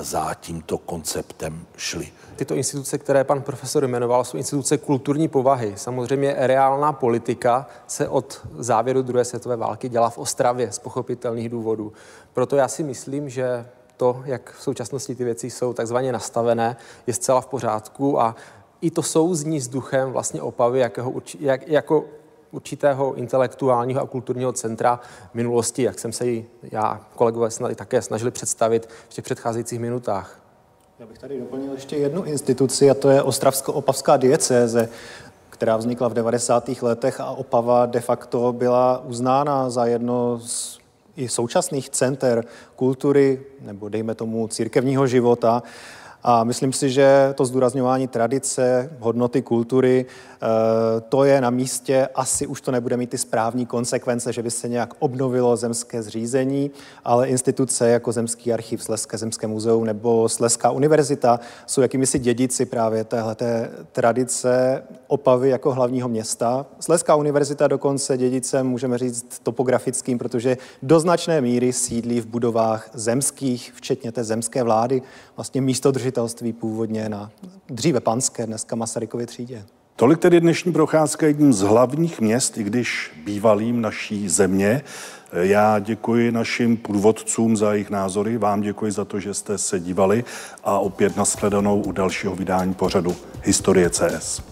za tímto konceptem šly. Tyto instituce, které pan profesor jmenoval, jsou instituce kulturní povahy. Samozřejmě reálná politika se od závěru druhé světové války dělá v Ostravě z pochopitelných důvodů. Proto já si myslím, že to, jak v současnosti ty věci jsou takzvaně nastavené, je zcela v pořádku a i to souzní s duchem vlastně Opavy jakého, jak, jako určitého intelektuálního a kulturního centra minulosti, jak jsem se ji já, kolegové, snad také snažili představit v těch předcházejících minutách. Já bych tady doplnil ještě jednu instituci, a to je Ostravsko-Opavská diecéze, která vznikla v 90. letech a Opava de facto byla uznána za jedno z i současných center kultury, nebo dejme tomu církevního života. A myslím si, že to zdůrazňování tradice, hodnoty kultury Eh, to je na místě, asi už to nebude mít ty správní konsekvence, že by se nějak obnovilo zemské zřízení, ale instituce jako Zemský archiv, Sleské zemské muzeum nebo Sleská univerzita jsou jakýmisi dědici právě téhleté tradice Opavy jako hlavního města. Sleská univerzita dokonce dědicem, můžeme říct, topografickým, protože do značné míry sídlí v budovách zemských, včetně té zemské vlády, vlastně místo držitelství původně na dříve panské, dneska Masarykově třídě. Tolik tedy dnešní procházka jedním z hlavních měst, i když bývalým naší země. Já děkuji našim průvodcům za jejich názory, vám děkuji za to, že jste se dívali a opět nashledanou u dalšího vydání pořadu Historie CS.